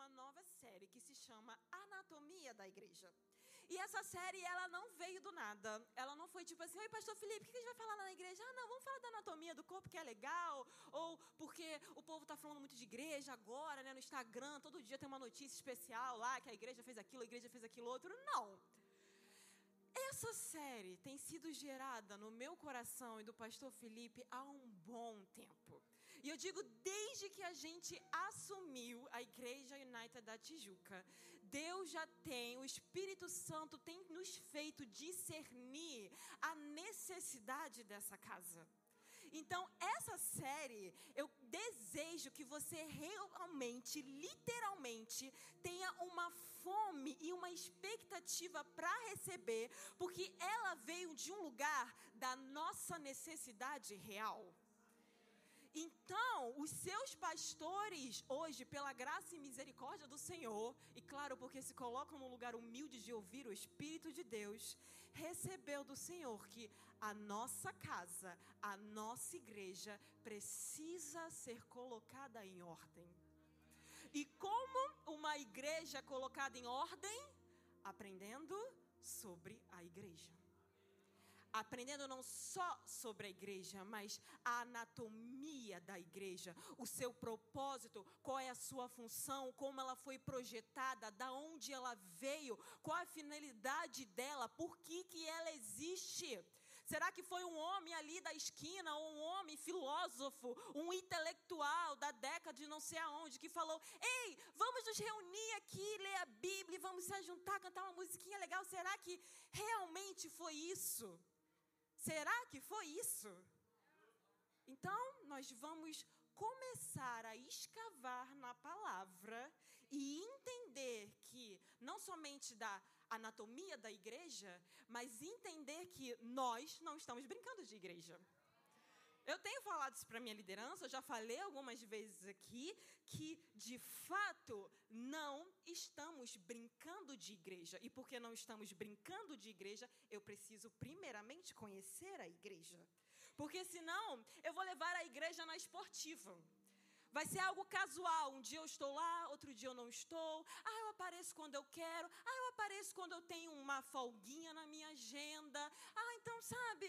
uma nova série que se chama Anatomia da Igreja. E essa série, ela não veio do nada. Ela não foi tipo assim, oi, pastor Felipe, o que a gente vai falar lá na igreja? Ah, não, vamos falar da anatomia do corpo, que é legal. Ou porque o povo está falando muito de igreja agora, né, no Instagram, todo dia tem uma notícia especial lá, que a igreja fez aquilo, a igreja fez aquilo outro. Não. Essa série tem sido gerada no meu coração e do pastor Felipe há um bom tempo. E eu digo desde que a gente assumiu a Igreja United da Tijuca. Deus já tem, o Espírito Santo tem nos feito discernir a necessidade dessa casa. Então, essa série, eu desejo que você realmente, literalmente, tenha uma fome e uma expectativa para receber, porque ela veio de um lugar da nossa necessidade real. Então, os seus pastores, hoje, pela graça e misericórdia do Senhor, e claro, porque se colocam no lugar humilde de ouvir o Espírito de Deus, recebeu do Senhor que a nossa casa, a nossa igreja, precisa ser colocada em ordem. E como uma igreja colocada em ordem? Aprendendo sobre a igreja aprendendo não só sobre a igreja, mas a anatomia da igreja, o seu propósito, qual é a sua função, como ela foi projetada, da onde ela veio, qual a finalidade dela, por que, que ela existe. Será que foi um homem ali da esquina, ou um homem filósofo, um intelectual da década de não sei aonde, que falou: Ei, vamos nos reunir aqui, ler a Bíblia, vamos se juntar, cantar uma musiquinha legal? Será que realmente foi isso? Será que foi isso? Então, nós vamos começar a escavar na palavra e entender que, não somente da anatomia da igreja, mas entender que nós não estamos brincando de igreja. Eu tenho falado isso para minha liderança, eu já falei algumas vezes aqui que, de fato, não estamos brincando de igreja. E porque não estamos brincando de igreja, eu preciso primeiramente conhecer a igreja. Porque senão, eu vou levar a igreja na esportiva. Vai ser algo casual. Um dia eu estou lá, outro dia eu não estou. Ah, eu apareço quando eu quero. Ah, eu apareço quando eu tenho uma folguinha na minha agenda. Ah, então, sabe?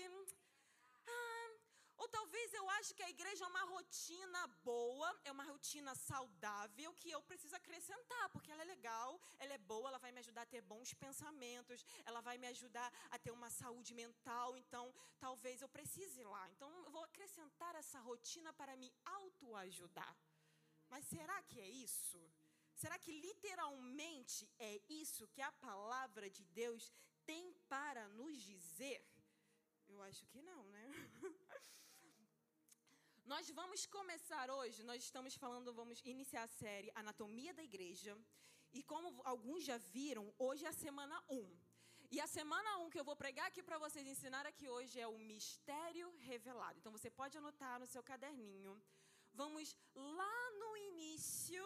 Ou talvez eu ache que a igreja é uma rotina boa, é uma rotina saudável que eu preciso acrescentar, porque ela é legal, ela é boa, ela vai me ajudar a ter bons pensamentos, ela vai me ajudar a ter uma saúde mental, então talvez eu precise ir lá. Então eu vou acrescentar essa rotina para me autoajudar. Mas será que é isso? Será que literalmente é isso que a palavra de Deus tem para nos dizer? Eu acho que não, né? Nós vamos começar hoje, nós estamos falando, vamos iniciar a série Anatomia da Igreja. E como alguns já viram, hoje é a semana 1. E a semana 1 que eu vou pregar aqui para vocês ensinar aqui hoje é o mistério revelado. Então você pode anotar no seu caderninho. Vamos lá no início,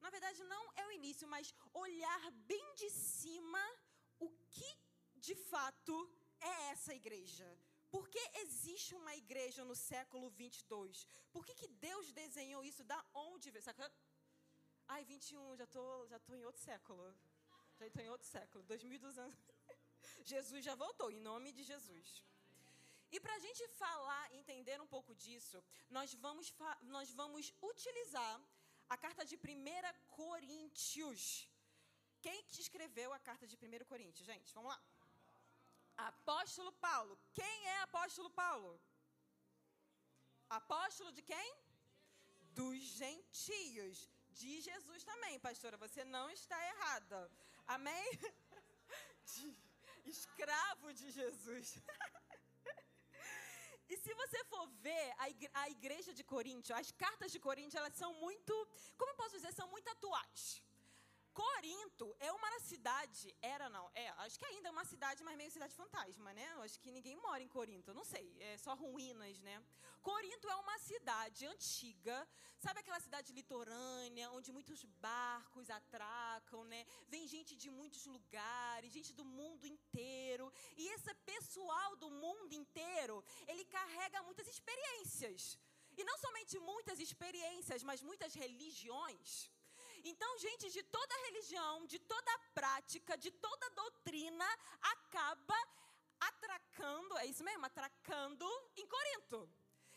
na verdade não é o início, mas olhar bem de cima o que de fato é essa igreja por que existe uma igreja no século 22? Por que, que Deus desenhou isso? Da onde veio? Ai, 21, já estou já tô em outro século. Já estou em outro século, 2200 anos. Jesus já voltou, em nome de Jesus. E para a gente falar, entender um pouco disso, nós vamos, nós vamos utilizar a carta de 1 Coríntios. Quem que escreveu a carta de 1 Coríntios, gente? Vamos lá. Apóstolo Paulo. Quem é apóstolo Paulo? Apóstolo de quem? Dos gentios. De Jesus também, pastora. Você não está errada. Amém? De, escravo de Jesus. E se você for ver a igreja de Coríntio, as cartas de Coríntio, elas são muito, como eu posso dizer, são muito atuais. Corinto é uma cidade, era não, é, acho que ainda é uma cidade, mas meio cidade fantasma, né? Acho que ninguém mora em Corinto, não sei, é só ruínas, né? Corinto é uma cidade antiga, sabe aquela cidade litorânea, onde muitos barcos atracam, né? Vem gente de muitos lugares, gente do mundo inteiro, e esse pessoal do mundo inteiro, ele carrega muitas experiências. E não somente muitas experiências, mas muitas religiões. Então, gente de toda religião, de toda prática, de toda doutrina, acaba atracando, é isso mesmo, atracando em Corinto.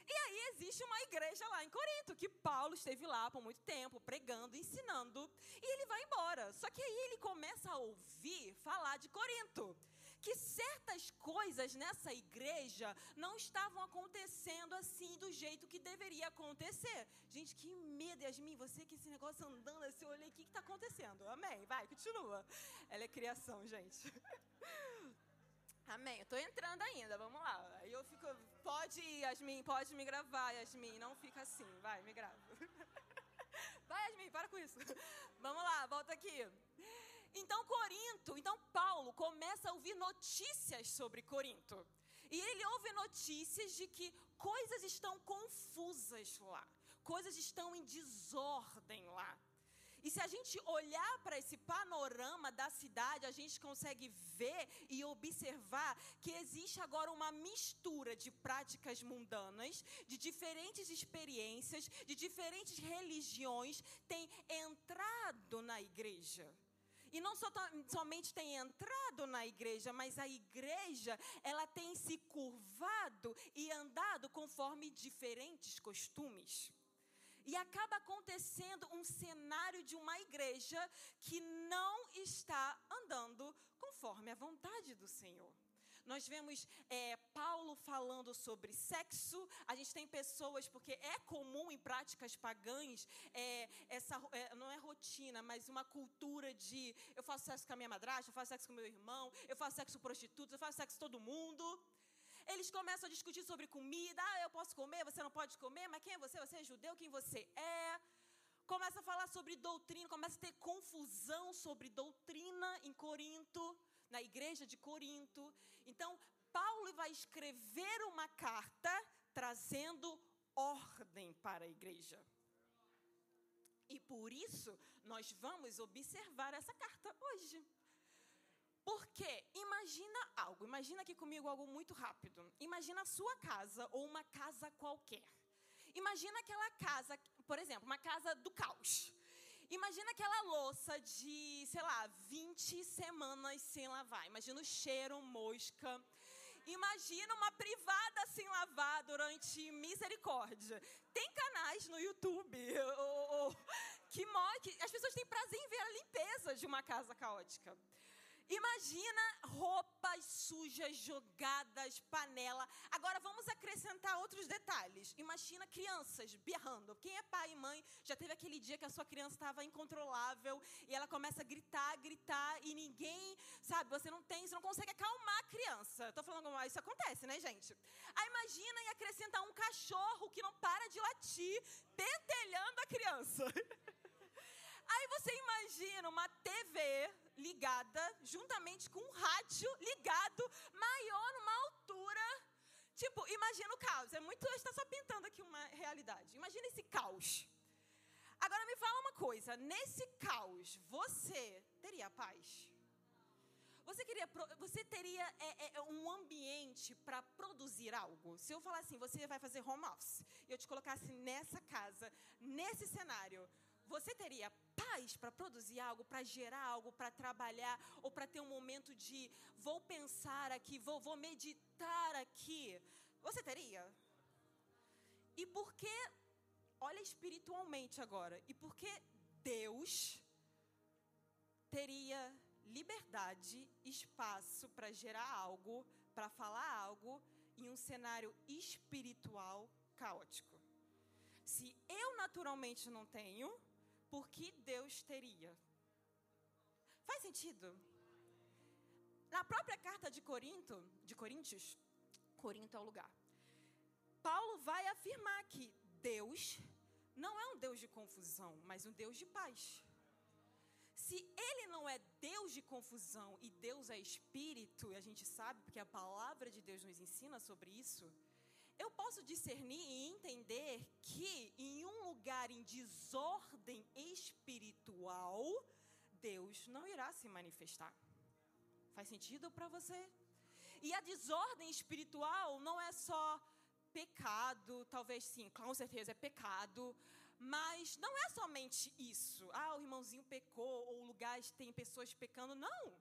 E aí existe uma igreja lá em Corinto, que Paulo esteve lá por muito tempo, pregando, ensinando, e ele vai embora. Só que aí ele começa a ouvir falar de Corinto que certas coisas nessa igreja não estavam acontecendo assim do jeito que deveria acontecer. Gente, que medo, Yasmin, você que esse negócio andando assim, eu olhei, o que está acontecendo? Amém, vai, continua. Ela é criação, gente. Amém. Estou entrando ainda, vamos lá. Aí eu fico, pode ir, Yasmin, pode me gravar, Yasmin. Não fica assim, vai, me grava. Vai, Yasmin, para com isso. Vamos lá, volta aqui. Então, Corinto, então Paulo começa a ouvir notícias sobre Corinto. E ele ouve notícias de que coisas estão confusas lá, coisas estão em desordem lá. E se a gente olhar para esse panorama da cidade, a gente consegue ver e observar que existe agora uma mistura de práticas mundanas, de diferentes experiências, de diferentes religiões tem entrado na igreja. E não só, somente tem entrado na igreja, mas a igreja, ela tem se curvado e andado conforme diferentes costumes. E acaba acontecendo um cenário de uma igreja que não está andando conforme a vontade do Senhor. Nós vemos é, Paulo falando sobre sexo. A gente tem pessoas, porque é comum em práticas pagãs, é, essa, é, não é rotina, mas uma cultura de eu faço sexo com a minha madrasta, eu faço sexo com meu irmão, eu faço sexo com prostitutas, eu faço sexo com todo mundo. Eles começam a discutir sobre comida. Ah, eu posso comer, você não pode comer, mas quem é você? Você é judeu? Quem você é? Começa a falar sobre doutrina, começa a ter confusão sobre doutrina em Corinto na igreja de Corinto. Então, Paulo vai escrever uma carta trazendo ordem para a igreja. E por isso, nós vamos observar essa carta hoje. Porque imagina algo, imagina aqui comigo algo muito rápido. Imagina a sua casa ou uma casa qualquer. Imagina aquela casa, por exemplo, uma casa do caos. Imagina aquela louça de, sei lá, 20 semanas sem lavar. Imagina o cheiro, mosca. Imagina uma privada sem lavar durante misericórdia. Tem canais no YouTube ou, ou, que, que as pessoas têm prazer em ver a limpeza de uma casa caótica. Imagina roupas sujas jogadas, panela. Agora vamos acrescentar outros detalhes. Imagina crianças berrando. Quem é pai e mãe já teve aquele dia que a sua criança estava incontrolável e ela começa a gritar, gritar e ninguém, sabe, você não tem, você não consegue acalmar a criança. Estou falando como isso acontece, né, gente? Aí imagina e acrescentar um cachorro que não para de latir, pentelhando a criança. Aí você imagina uma TV ligada, juntamente com um rádio ligado, maior, numa altura. Tipo, imagina o caos. É muito. está só pintando aqui uma realidade. Imagina esse caos. Agora me fala uma coisa: nesse caos, você teria paz? Você, queria, você teria é, é, um ambiente para produzir algo? Se eu falar assim, você vai fazer home office, e eu te colocasse nessa casa, nesse cenário, você teria paz para produzir algo, para gerar algo, para trabalhar, ou para ter um momento de vou pensar aqui, vou, vou meditar aqui? Você teria? E por que, olha espiritualmente agora, e por que Deus teria liberdade, espaço para gerar algo, para falar algo em um cenário espiritual caótico? Se eu naturalmente não tenho, por que Deus teria? Faz sentido? Na própria carta de Corinto, de Coríntios, Corinto é o lugar. Paulo vai afirmar que Deus não é um Deus de confusão, mas um Deus de paz. Se ele não é Deus de confusão e Deus é espírito, e a gente sabe porque a palavra de Deus nos ensina sobre isso, eu posso discernir e entender que em um lugar em desordem espiritual, Deus não irá se manifestar. Faz sentido para você? E a desordem espiritual não é só pecado, talvez sim, com certeza é pecado, Mas não é somente isso. Ah, o irmãozinho pecou, ou o lugar tem pessoas pecando. Não.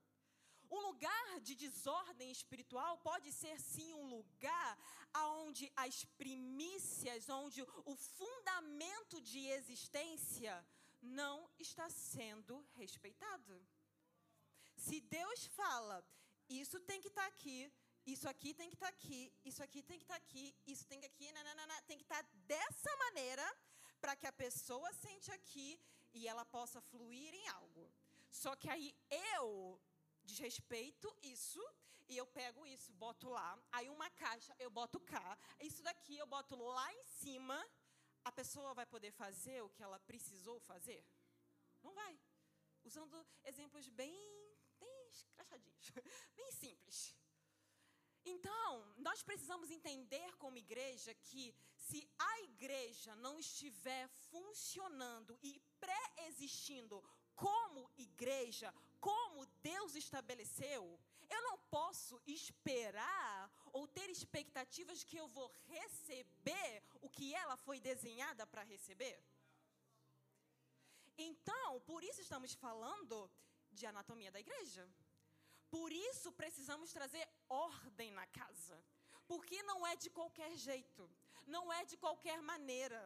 Um lugar de desordem espiritual pode ser sim um lugar onde as primícias, onde o fundamento de existência não está sendo respeitado. Se Deus fala, isso tem que estar tá aqui, isso aqui tem que estar tá aqui, isso aqui tem que estar tá aqui, isso tem que aqui, nananana, tem que estar dessa maneira para que a pessoa sente aqui e ela possa fluir em algo. Só que aí eu desrespeito isso e eu pego isso, boto lá. Aí uma caixa eu boto cá. Isso daqui eu boto lá em cima. A pessoa vai poder fazer o que ela precisou fazer? Não vai. Usando exemplos bem, bem escrachadinhos, bem simples. Então, nós precisamos entender como igreja que se a igreja não estiver funcionando e pré-existindo como igreja, como Deus estabeleceu, eu não posso esperar ou ter expectativas que eu vou receber o que ela foi desenhada para receber. Então, por isso estamos falando de anatomia da igreja. Por isso precisamos trazer ordem na casa. Porque não é de qualquer jeito, não é de qualquer maneira.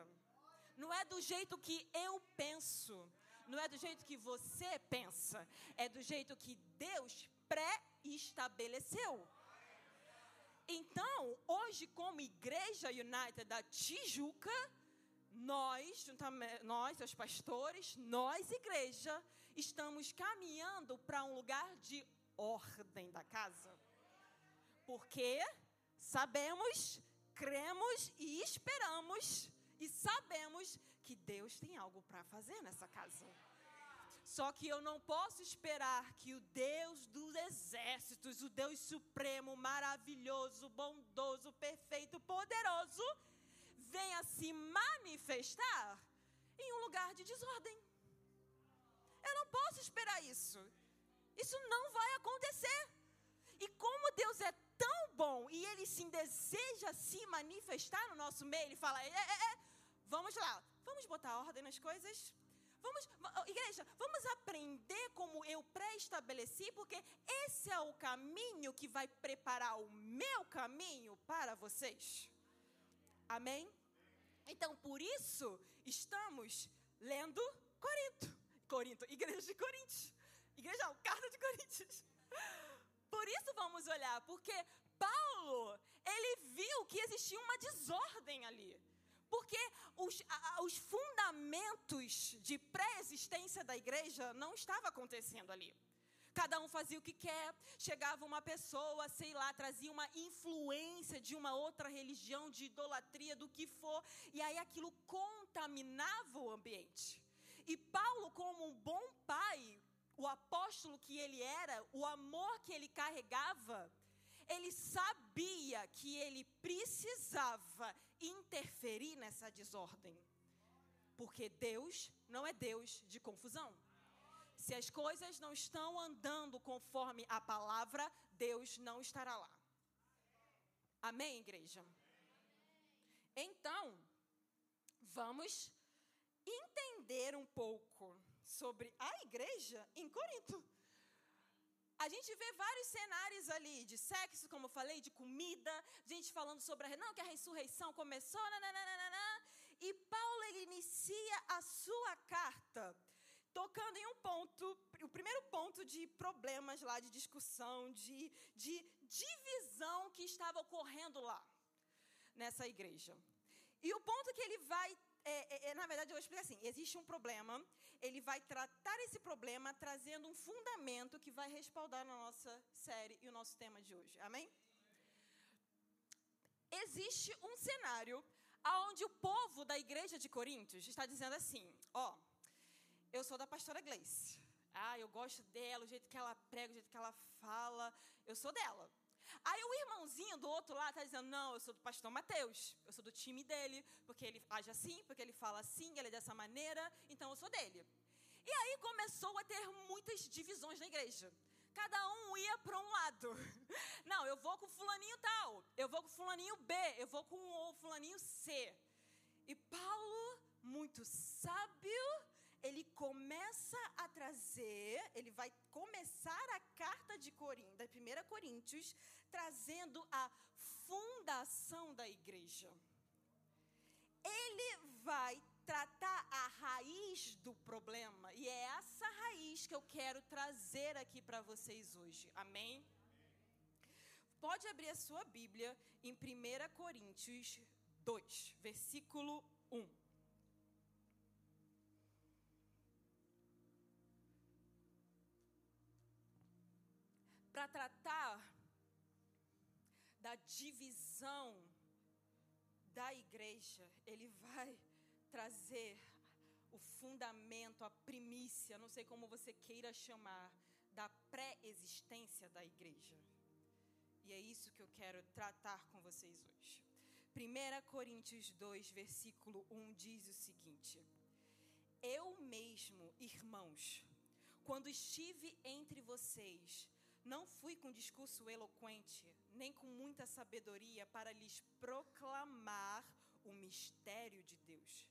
Não é do jeito que eu penso, não é do jeito que você pensa, é do jeito que Deus pré-estabeleceu. Então, hoje, como Igreja United da Tijuca, nós, juntamente, nós, seus pastores, nós, igreja, estamos caminhando para um lugar de ordem da casa. Porque sabemos, cremos e esperamos e sabemos que Deus tem algo para fazer nessa casa. Só que eu não posso esperar que o Deus dos exércitos, o Deus supremo, maravilhoso, bondoso, perfeito, poderoso, venha se manifestar em um lugar de desordem. Eu não posso esperar isso. Isso não vai acontecer. E como Deus é tão bom e ele sim deseja se manifestar no nosso meio, ele fala: é, é, é, Vamos lá, vamos botar ordem nas coisas. Vamos, igreja, vamos aprender como eu pré-estabeleci, porque esse é o caminho que vai preparar o meu caminho para vocês. Amém? Então, por isso, estamos lendo Corinto. Corinto, igreja de Coríntios. Igreja, não, carta de Coríntios. Por isso vamos olhar, porque Paulo, ele viu que existia uma desordem ali. Porque os, os fundamentos de pré-existência da igreja não estavam acontecendo ali. Cada um fazia o que quer, chegava uma pessoa, sei lá, trazia uma influência de uma outra religião, de idolatria, do que for, e aí aquilo contaminava o ambiente. E Paulo, como um bom pai, o apóstolo que ele era, o amor que ele carregava, ele sabia que ele precisava interferir nessa desordem. Porque Deus não é Deus de confusão. Se as coisas não estão andando conforme a palavra, Deus não estará lá. Amém, igreja? Então, vamos entender um pouco sobre a igreja em Corinto. A gente vê vários cenários ali de sexo, como eu falei, de comida, gente falando sobre a, não, que a ressurreição começou, nananana, e Paulo ele inicia a sua carta tocando em um ponto, o primeiro ponto de problemas lá, de discussão, de, de divisão que estava ocorrendo lá, nessa igreja. E o ponto que ele vai é, é, é, na verdade, eu vou explicar assim: existe um problema, ele vai tratar esse problema trazendo um fundamento que vai respaldar na nossa série e o nosso tema de hoje. Amém? Existe um cenário onde o povo da igreja de Coríntios está dizendo assim: ó, eu sou da pastora Gleice. Ah, eu gosto dela, o jeito que ela prega, o jeito que ela fala, eu sou dela. Aí o irmãozinho do outro lado está dizendo: Não, eu sou do pastor Mateus, eu sou do time dele, porque ele age assim, porque ele fala assim, ele é dessa maneira, então eu sou dele. E aí começou a ter muitas divisões na igreja. Cada um ia para um lado. Não, eu vou com fulaninho tal, eu vou com fulaninho B, eu vou com o fulaninho C. E Paulo muito sábio, ele começa a trazer, ele vai começar a carta de Coríntios, da 1 Coríntios, trazendo a fundação da igreja. Ele vai tratar a raiz do problema, e é essa raiz que eu quero trazer aqui para vocês hoje. Amém? Pode abrir a sua Bíblia em 1 Coríntios 2, versículo 1. Divisão da igreja, ele vai trazer o fundamento, a primícia, não sei como você queira chamar, da pré-existência da igreja. E é isso que eu quero tratar com vocês hoje. 1 Coríntios 2, versículo 1 diz o seguinte: Eu mesmo, irmãos, quando estive entre vocês, não fui com discurso eloquente, nem com muita sabedoria para lhes proclamar o mistério de Deus.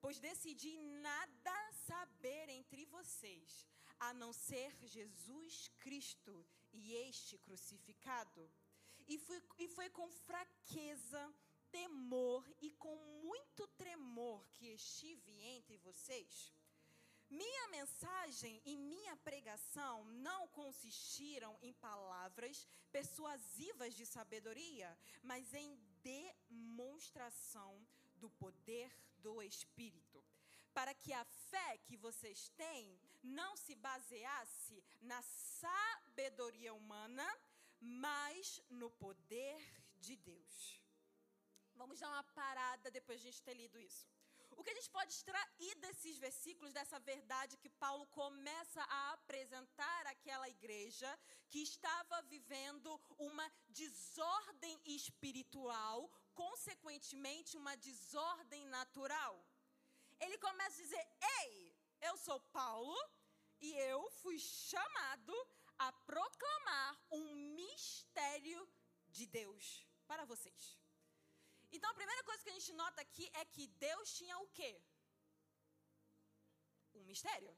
Pois decidi nada saber entre vocês, a não ser Jesus Cristo e este crucificado. E, fui, e foi com fraqueza, temor e com muito tremor que estive entre vocês. Minha mensagem e minha pregação não consistiram em palavras persuasivas de sabedoria, mas em demonstração do poder do Espírito. Para que a fé que vocês têm não se baseasse na sabedoria humana, mas no poder de Deus. Vamos dar uma parada depois de a gente ter lido isso. O que a gente pode extrair desses versículos, dessa verdade que Paulo começa a apresentar àquela igreja que estava vivendo uma desordem espiritual, consequentemente, uma desordem natural. Ele começa a dizer: Ei, eu sou Paulo e eu fui chamado a proclamar um mistério de Deus para vocês. Então a primeira coisa que a gente nota aqui é que Deus tinha o quê? Um mistério.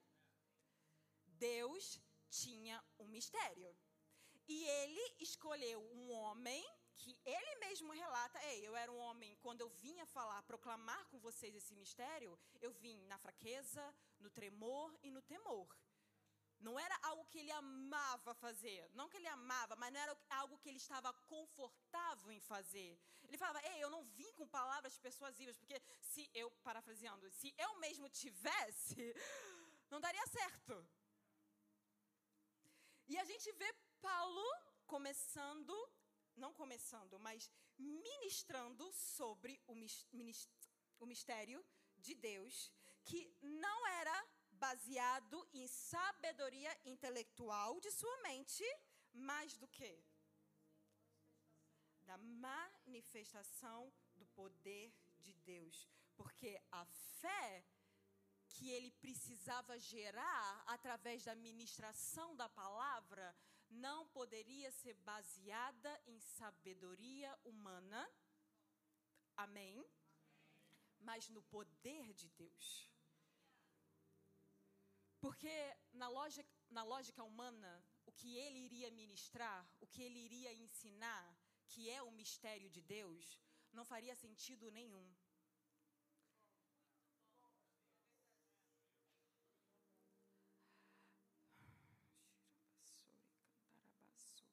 Deus tinha um mistério. E ele escolheu um homem que ele mesmo relata, ei, eu era um homem, quando eu vinha falar, proclamar com vocês esse mistério, eu vim na fraqueza, no tremor e no temor. Não era algo que ele amava fazer. Não que ele amava, mas não era algo que ele estava confortável em fazer. Ele falava, ei, eu não vim com palavras persuasivas, porque se eu, parafraseando, se eu mesmo tivesse, não daria certo. E a gente vê Paulo começando, não começando, mas ministrando sobre o mistério de Deus, que não era baseado em sabedoria intelectual de sua mente, mais do que da manifestação do poder de Deus, porque a fé que ele precisava gerar através da ministração da palavra não poderia ser baseada em sabedoria humana. Amém? Amém. Mas no poder de Deus. Porque na lógica, na lógica humana, o que ele iria ministrar, o que ele iria ensinar, que é o mistério de Deus, não faria sentido nenhum.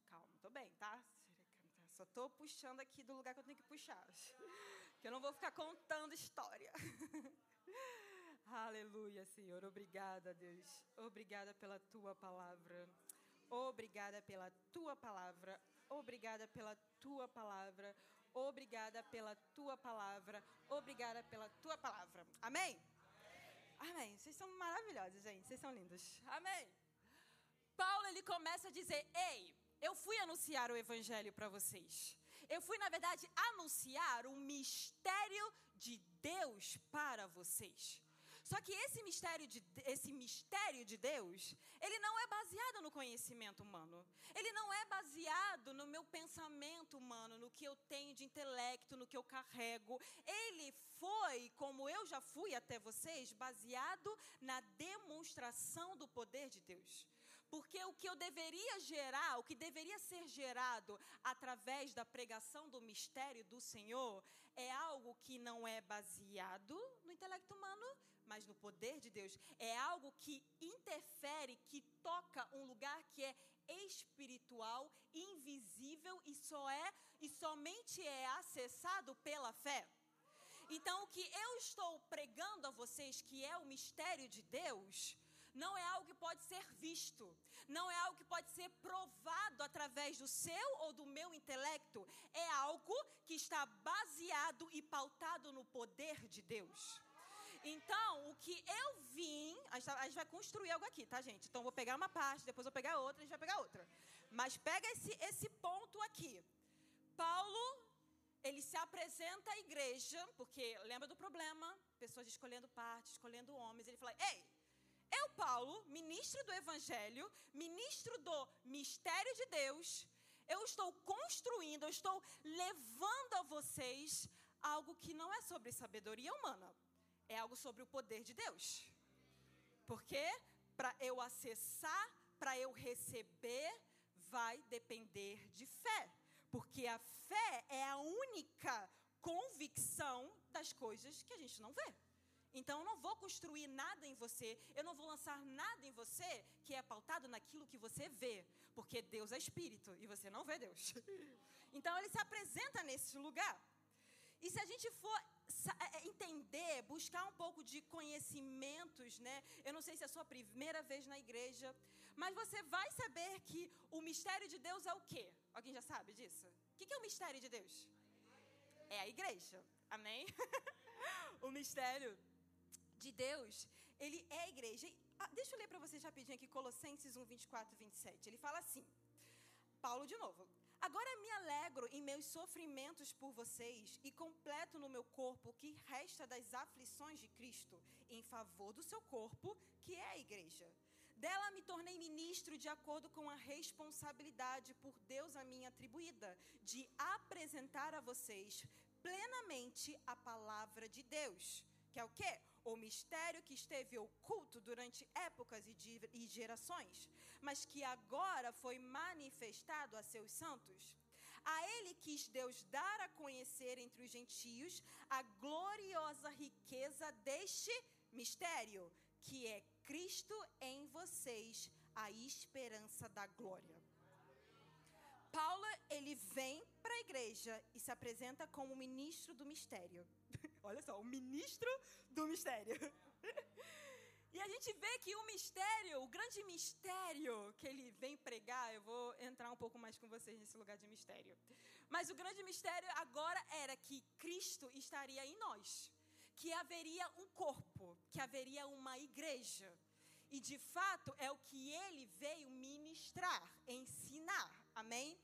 Calma, tô bem, tá? Só tô puxando aqui do lugar que eu tenho que puxar. Que eu não vou ficar contando história. Aleluia, Senhor. Obrigada, Deus. Obrigada pela tua palavra. Obrigada pela tua palavra. Obrigada pela tua palavra. Obrigada pela tua palavra. Obrigada pela tua palavra. Amém? Amém. Vocês são maravilhosos, gente. Vocês são lindos. Amém. Paulo ele começa a dizer: "Ei, eu fui anunciar o evangelho para vocês. Eu fui, na verdade, anunciar o mistério de Deus para vocês. Só que esse mistério, de, esse mistério de Deus, ele não é baseado no conhecimento humano. Ele não é baseado no meu pensamento humano, no que eu tenho de intelecto, no que eu carrego. Ele foi, como eu já fui até vocês, baseado na demonstração do poder de Deus. Porque o que eu deveria gerar, o que deveria ser gerado através da pregação do mistério do Senhor, é algo que não é baseado no intelecto humano, mas no poder de Deus. É algo que interfere, que toca um lugar que é espiritual, invisível e só é e somente é acessado pela fé. Então, o que eu estou pregando a vocês, que é o mistério de Deus, não é algo que pode ser visto, não é algo que pode ser provado através do seu ou do meu intelecto, é algo que está baseado e pautado no poder de Deus. Então, o que eu vim, a gente vai construir algo aqui, tá, gente? Então, vou pegar uma parte, depois vou pegar outra, a gente vai pegar outra. Mas pega esse, esse ponto aqui. Paulo, ele se apresenta à igreja, porque lembra do problema, pessoas escolhendo partes, escolhendo homens. Ele fala: Ei, eu, Paulo, ministro do Evangelho, ministro do mistério de Deus, eu estou construindo, eu estou levando a vocês algo que não é sobre sabedoria humana, é algo sobre o poder de Deus. Porque para eu acessar, para eu receber, vai depender de fé. Porque a fé é a única convicção das coisas que a gente não vê. Então eu não vou construir nada em você, eu não vou lançar nada em você que é pautado naquilo que você vê, porque Deus é espírito e você não vê Deus. Então ele se apresenta nesse lugar. E se a gente for entender, buscar um pouco de conhecimentos, né? Eu não sei se é a sua primeira vez na igreja, mas você vai saber que o mistério de Deus é o quê? Alguém já sabe disso? O que é o mistério de Deus? É a igreja. Amém? o mistério de Deus, ele é a igreja. Ah, deixa eu ler para vocês rapidinho aqui Colossenses 1, 24 e 27. Ele fala assim, Paulo de novo. Agora me alegro em meus sofrimentos por vocês e completo no meu corpo o que resta das aflições de Cristo, em favor do seu corpo, que é a igreja. Dela me tornei ministro de acordo com a responsabilidade por Deus a mim atribuída, de apresentar a vocês plenamente a palavra de Deus. Que é o quê? O mistério que esteve oculto durante épocas e gerações, mas que agora foi manifestado a seus santos. A ele quis Deus dar a conhecer entre os gentios a gloriosa riqueza deste mistério, que é Cristo em vocês, a esperança da glória. Paulo, ele vem para a igreja e se apresenta como ministro do mistério. Olha só, o ministro do mistério. E a gente vê que o mistério, o grande mistério que ele vem pregar, eu vou entrar um pouco mais com vocês nesse lugar de mistério. Mas o grande mistério agora era que Cristo estaria em nós, que haveria um corpo, que haveria uma igreja. E de fato é o que ele veio ministrar, ensinar. Amém?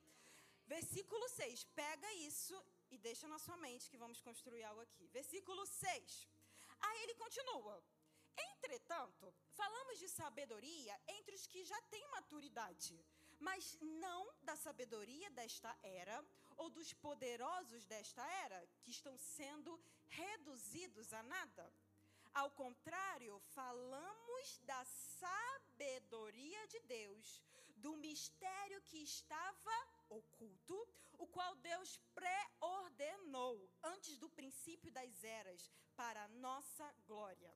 Versículo 6, pega isso e deixa na sua mente que vamos construir algo aqui. Versículo 6. Aí ele continua. Entretanto, falamos de sabedoria entre os que já têm maturidade, mas não da sabedoria desta era ou dos poderosos desta era, que estão sendo reduzidos a nada. Ao contrário, falamos da sabedoria de Deus, do mistério que estava oculto, o qual Deus pré-ordenou antes do princípio das eras, para a nossa glória.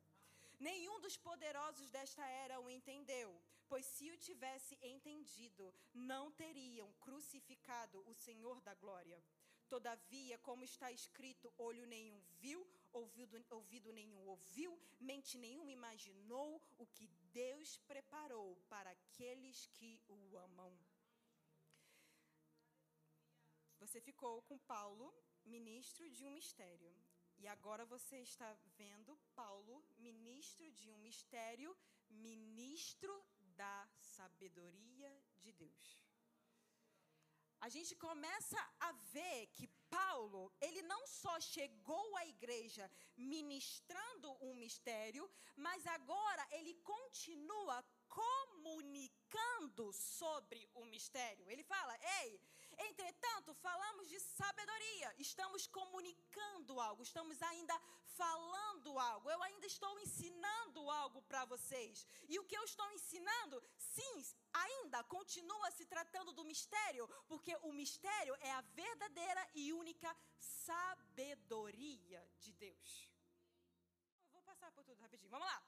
Nenhum dos poderosos desta era o entendeu, pois se o tivesse entendido, não teriam crucificado o Senhor da glória. Todavia, como está escrito, olho nenhum viu, ouvido, ouvido nenhum ouviu, mente nenhuma imaginou o que Deus preparou para aqueles que o amam. Você ficou com Paulo, ministro de um mistério. E agora você está vendo Paulo, ministro de um mistério, ministro da sabedoria de Deus. a gente começa a ver que Paulo, ele não só chegou à igreja ministrando um mistério, mas agora ele continua comunicando sobre o mistério. Ele fala: Ei, entretanto, falamos de sabedoria, estamos comunicando algo, estamos ainda falando algo, eu ainda estou ensinando algo para vocês. E o que eu estou ensinando, sim, ainda continua se tratando do mistério, porque o mistério é a verdadeira e única sabedoria de Deus. Eu vou passar por tudo rapidinho. Vamos lá.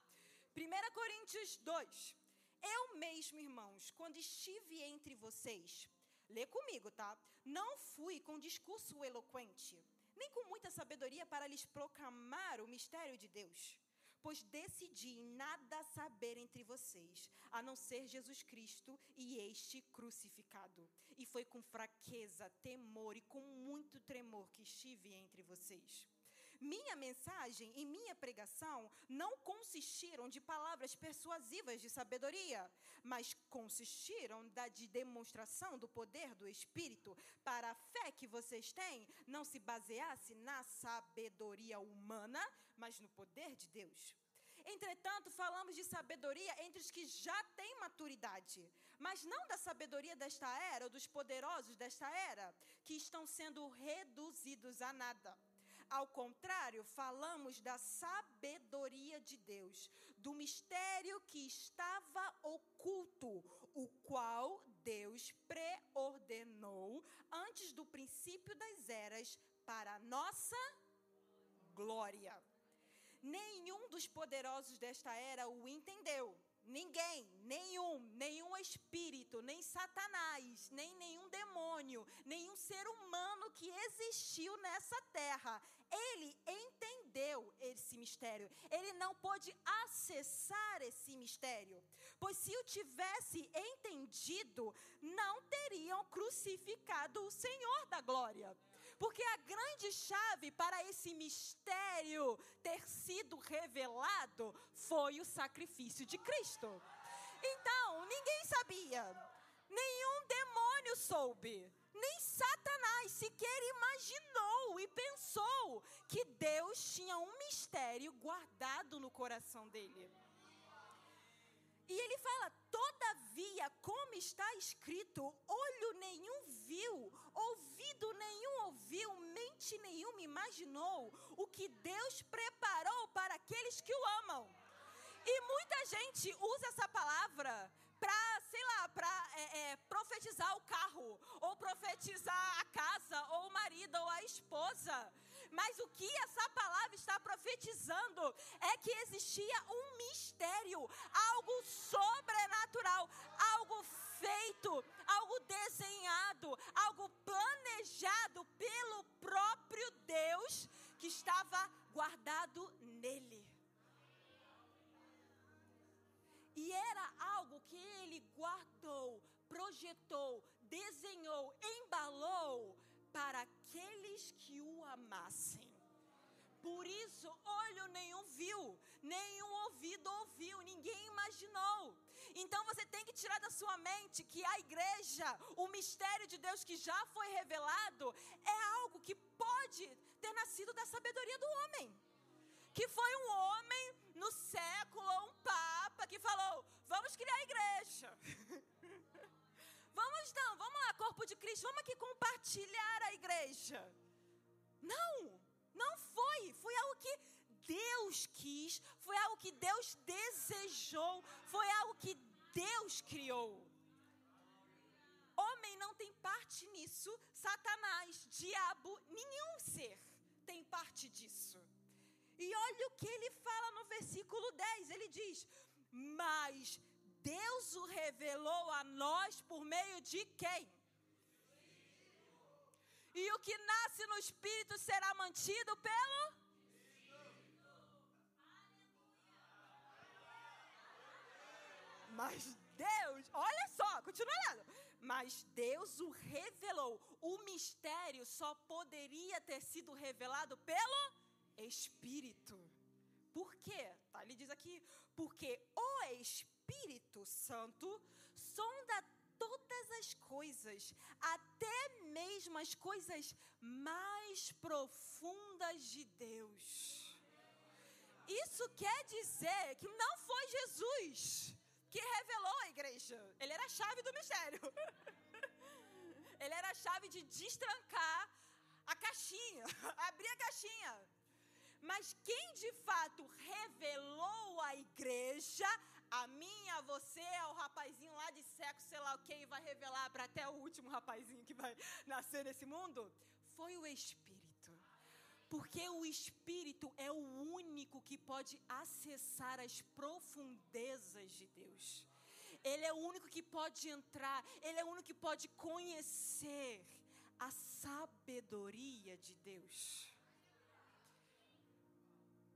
1 Coríntios 2. Eu mesmo, irmãos, quando estive entre vocês, lê comigo, tá? Não fui com discurso eloquente, nem com muita sabedoria para lhes proclamar o mistério de Deus. Pois decidi em nada saber entre vocês, a não ser Jesus Cristo e este crucificado. E foi com fraqueza, temor e com muito tremor que estive entre vocês. Minha mensagem e minha pregação não consistiram de palavras persuasivas de sabedoria, mas consistiram da de demonstração do poder do Espírito, para a fé que vocês têm não se baseasse na sabedoria humana, mas no poder de Deus. Entretanto, falamos de sabedoria entre os que já têm maturidade, mas não da sabedoria desta era ou dos poderosos desta era, que estão sendo reduzidos a nada. Ao contrário, falamos da sabedoria de Deus, do mistério que estava oculto, o qual Deus preordenou antes do princípio das eras para a nossa glória. Nenhum dos poderosos desta era o entendeu Ninguém, nenhum, nenhum espírito, nem Satanás, nem nenhum demônio, nenhum ser humano que existiu nessa terra, ele entendeu esse mistério. Ele não pôde acessar esse mistério. Pois se o tivesse entendido, não teriam crucificado o Senhor da glória. Porque a grande chave para esse mistério ter sido revelado foi o sacrifício de Cristo. Então, ninguém sabia, nenhum demônio soube, nem Satanás sequer imaginou e pensou que Deus tinha um mistério guardado no coração dele. E ele fala: Todavia, como está escrito, olho nenhum viu, ouvido nenhum ouviu, mente nenhuma imaginou o que Deus preparou para aqueles que o amam. E muita gente usa essa palavra para, sei lá, para é, é, profetizar o carro, ou profetizar a casa, ou o marido, ou a esposa. Mas o que essa palavra está profetizando é que existia um mistério, algo sobrenatural, algo feito, algo desenhado, algo planejado pelo próprio Deus que estava guardado nele. E era algo que ele guardou, projetou, desenhou, embalou para aqueles que o amassem. Por isso, olho nenhum viu, nenhum ouvido ouviu, ninguém imaginou. Então você tem que tirar da sua mente que a igreja, o mistério de Deus que já foi revelado, é algo que pode ter nascido da sabedoria do homem que foi um homem no século, um papa, que falou: vamos criar a igreja. vamos então, vamos lá, corpo de Cristo, vamos aqui compartilhar a igreja. Não, não foi. Foi algo que Deus quis, foi algo que Deus desejou, foi algo que Deus criou. Homem não tem parte nisso, Satanás, diabo, nenhum ser tem parte disso. E olha o que ele fala no versículo 10: ele diz: Mas Deus o revelou a nós por meio de quem? E o que nasce no espírito será mantido pelo? Mas Deus, olha só, continua lendo. Mas Deus o revelou. O mistério só poderia ter sido revelado pelo Espírito. Por quê? Tá, ele diz aqui, porque o Espírito Santo sonda todas as coisas, até mesmo as coisas mais profundas de Deus. Isso quer dizer que não foi Jesus que revelou a igreja. Ele era a chave do mistério. Ele era a chave de destrancar a caixinha, abrir a caixinha. Mas quem de fato revelou a igreja, a mim, a você, ao rapazinho lá de sexo, sei lá o que, vai revelar para até o último rapazinho que vai nascer nesse mundo, foi o Espírito. Porque o Espírito é o único que pode acessar as profundezas de Deus. Ele é o único que pode entrar, ele é o único que pode conhecer a sabedoria de Deus.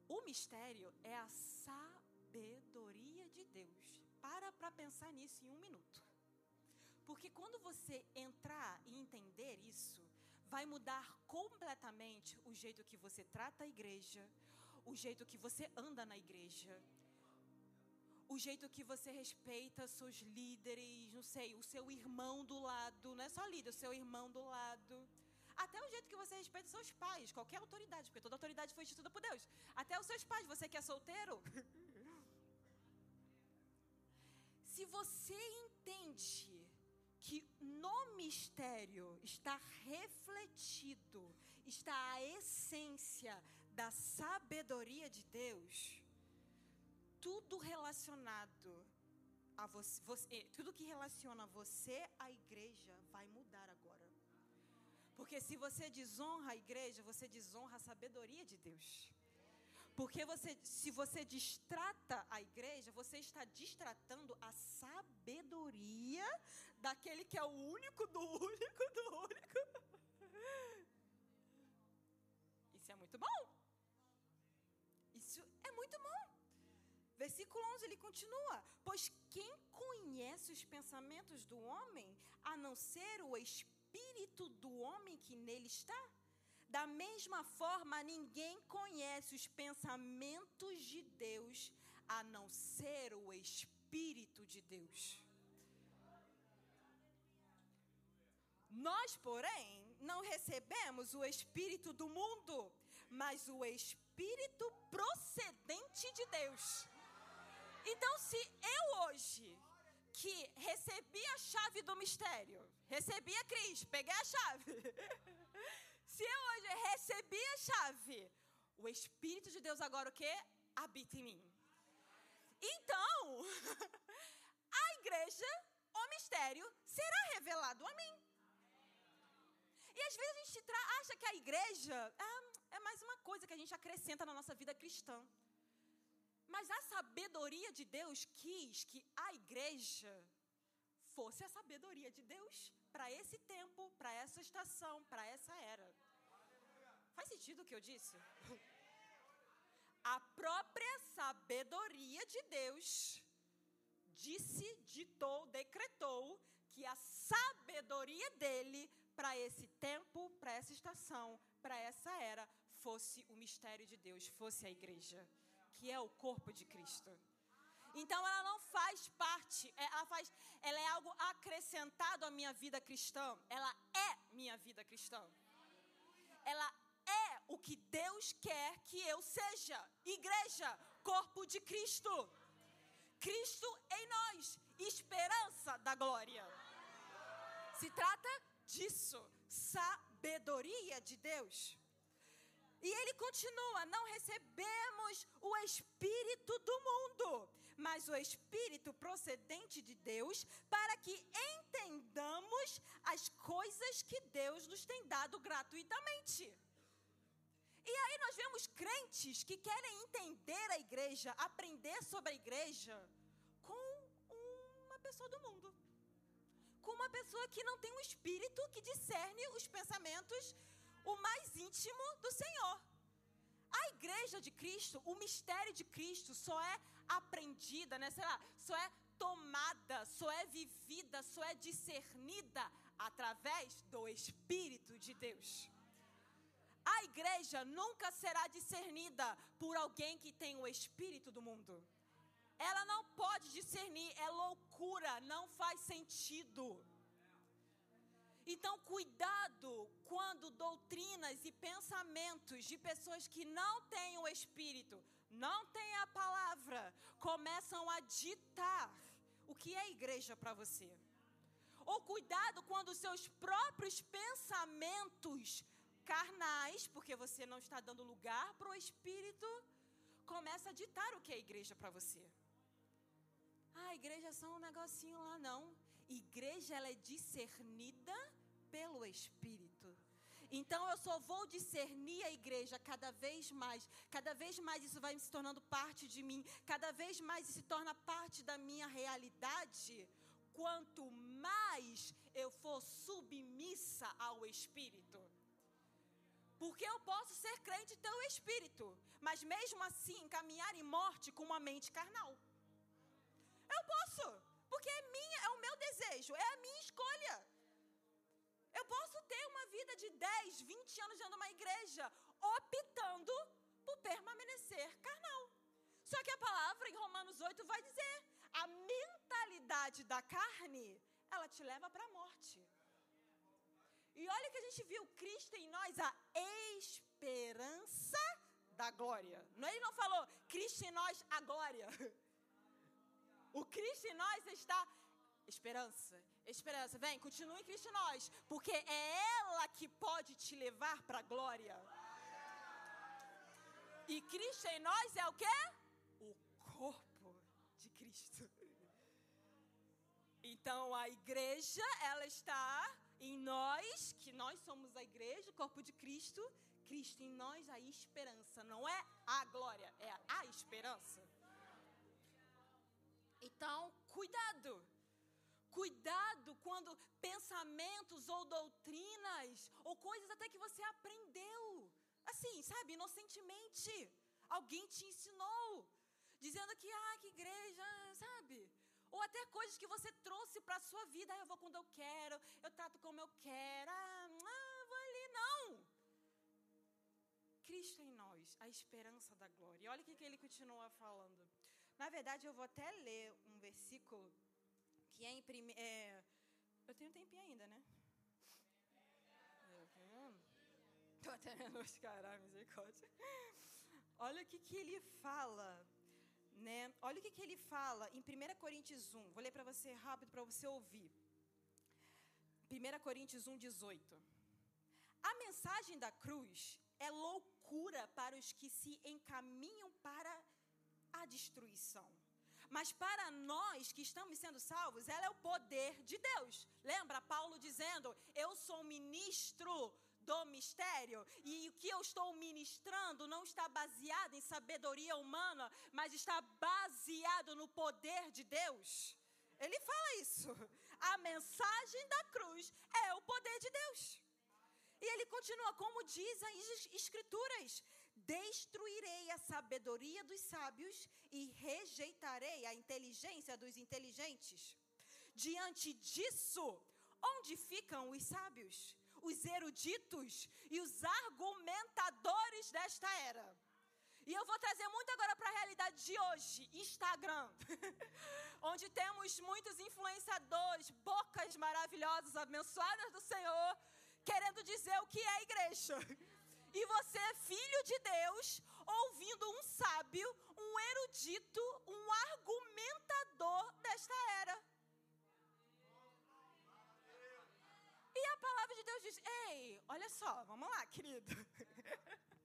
O mistério é a sabedoria de Deus. Para para pensar nisso em um minuto. Porque quando você entrar e entender isso, vai mudar completamente o jeito que você trata a igreja, o jeito que você anda na igreja, o jeito que você respeita seus líderes, não sei, o seu irmão do lado, não é só líder, o seu irmão do lado. Até o jeito que você respeita seus pais, qualquer autoridade, porque toda autoridade foi instituída por Deus. Até os seus pais, você que é solteiro. Se você entende que no mistério está refletido, está a essência da sabedoria de Deus, tudo relacionado a você, você, eh, tudo que relaciona você à igreja vai mudar agora. Porque se você desonra a igreja, você desonra a sabedoria de Deus. Porque você, se você distrata a igreja, você está distratando a sabedoria daquele que é o único do único do único. Isso é muito bom. Isso é muito bom. Versículo 11 ele continua: Pois quem conhece os pensamentos do homem, a não ser o espírito do homem que nele está? Da mesma forma, ninguém conhece os pensamentos de Deus, a não ser o Espírito de Deus. Nós, porém, não recebemos o Espírito do mundo, mas o Espírito procedente de Deus então, se eu hoje, que recebi a chave do mistério, recebi a Cris, peguei a chave. se eu hoje recebi a chave, o Espírito de Deus agora o que? Habita em mim. Então, a igreja, o mistério, será revelado a mim. E às vezes a gente acha que a igreja é, é mais uma coisa que a gente acrescenta na nossa vida cristã. Mas a sabedoria de Deus quis que a igreja fosse a sabedoria de Deus para esse tempo, para essa estação, para essa era. Faz sentido o que eu disse? A própria sabedoria de Deus disse, ditou, decretou que a sabedoria dele para esse tempo, para essa estação, para essa era, fosse o mistério de Deus, fosse a igreja que é o corpo de Cristo. Então ela não faz parte, é, ela faz, ela é algo acrescentado à minha vida cristã. Ela é minha vida cristã. Ela é o que Deus quer que eu seja. Igreja, corpo de Cristo. Cristo em nós, esperança da glória. Se trata disso, sabedoria de Deus. E ele continua: não recebemos o Espírito do mundo, mas o Espírito procedente de Deus, para que entendamos as coisas que Deus nos tem dado gratuitamente. E aí nós vemos crentes que querem entender a igreja, aprender sobre a igreja, com uma pessoa do mundo. Com uma pessoa que não tem um espírito que discerne os pensamentos o mais íntimo do Senhor. A igreja de Cristo, o mistério de Cristo só é aprendida, né? Sei lá, só é tomada, só é vivida, só é discernida através do Espírito de Deus. A igreja nunca será discernida por alguém que tem o espírito do mundo. Ela não pode discernir, é loucura, não faz sentido. Então, cuidado quando doutrinas e pensamentos de pessoas que não têm o Espírito, não têm a palavra, começam a ditar o que é igreja para você. Ou cuidado quando seus próprios pensamentos carnais, porque você não está dando lugar para o Espírito, começa a ditar o que é igreja para você. Ah, igreja é só um negocinho lá, não. Igreja, ela é discernida pelo Espírito. Então eu só vou discernir a igreja cada vez mais, cada vez mais isso vai se tornando parte de mim, cada vez mais isso se torna parte da minha realidade, quanto mais eu for submissa ao Espírito. Porque eu posso ser crente e ter o Espírito, mas mesmo assim caminhar em morte com uma mente carnal. Eu posso, porque é minha, é o meu desejo, é a minha escolha. Eu posso ter uma vida de 10, 20 anos dentro de uma igreja, optando por permanecer carnal. Só que a palavra em Romanos 8 vai dizer: a mentalidade da carne, ela te leva para a morte. E olha que a gente viu Cristo em nós, a esperança da glória. Ele não falou Cristo em nós, a glória. O Cristo em nós está esperança, esperança. Vem, continue em Cristo em nós, porque é ela que pode te levar para a glória. E Cristo em nós é o quê? O corpo de Cristo. Então a igreja, ela está em nós, que nós somos a igreja, o corpo de Cristo. Cristo em nós, a esperança. Não é a glória, é a esperança. Então, cuidado. Cuidado quando pensamentos ou doutrinas, ou coisas até que você aprendeu, assim, sabe, inocentemente, alguém te ensinou, dizendo que, ah, que igreja, sabe? Ou até coisas que você trouxe para a sua vida, ah, eu vou quando eu quero, eu trato como eu quero, ah, ah vou ali, não. Cristo em nós, a esperança da glória. E olha o que, que ele continua falando. Na verdade, eu vou até ler um versículo que é em primeiro. É, eu tenho um tempinho ainda, né? Estou até menos, caralho, misericórdia. Olha o que, que ele fala, né? Olha o que, que ele fala em 1 Coríntios 1. Vou ler para você rápido para você ouvir. 1 Coríntios 1, 18. A mensagem da cruz é loucura para os que se encaminham para a destruição. Mas para nós que estamos sendo salvos, ela é o poder de Deus. Lembra Paulo dizendo: Eu sou ministro do mistério e o que eu estou ministrando não está baseado em sabedoria humana, mas está baseado no poder de Deus. Ele fala isso. A mensagem da cruz é o poder de Deus. E ele continua, como dizem as escrituras: Destruirei a sabedoria dos sábios e rejeitarei a inteligência dos inteligentes. Diante disso, onde ficam os sábios, os eruditos e os argumentadores desta era? E eu vou trazer muito agora para a realidade de hoje, Instagram, onde temos muitos influenciadores, bocas maravilhosas, abençoadas do Senhor, querendo dizer o que é igreja. E você é filho de Deus, ouvindo um sábio, um erudito, um argumentador desta era. E a palavra de Deus diz: Ei, olha só, vamos lá, querido.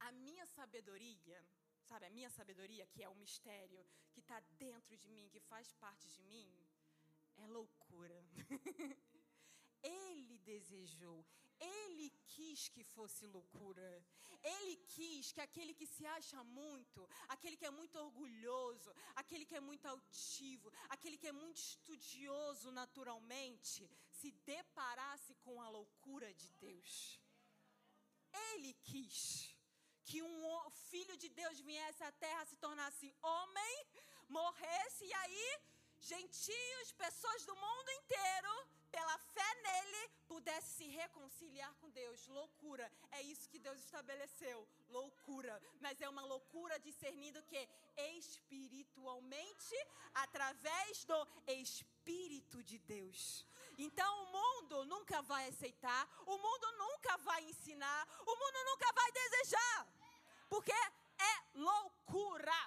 A minha sabedoria, sabe, a minha sabedoria, que é o mistério, que está dentro de mim, que faz parte de mim, é loucura. Ele desejou, ele quis que fosse loucura. Ele quis que aquele que se acha muito, aquele que é muito orgulhoso, aquele que é muito altivo, aquele que é muito estudioso naturalmente, se deparasse com a loucura de Deus. Ele quis que um filho de Deus viesse à terra, se tornasse homem, morresse e aí gentios, pessoas do mundo inteiro pela fé nele, pudesse se reconciliar com Deus. Loucura. É isso que Deus estabeleceu. Loucura. Mas é uma loucura discernida que espiritualmente através do Espírito de Deus. Então o mundo nunca vai aceitar, o mundo nunca vai ensinar, o mundo nunca vai desejar. Porque é loucura.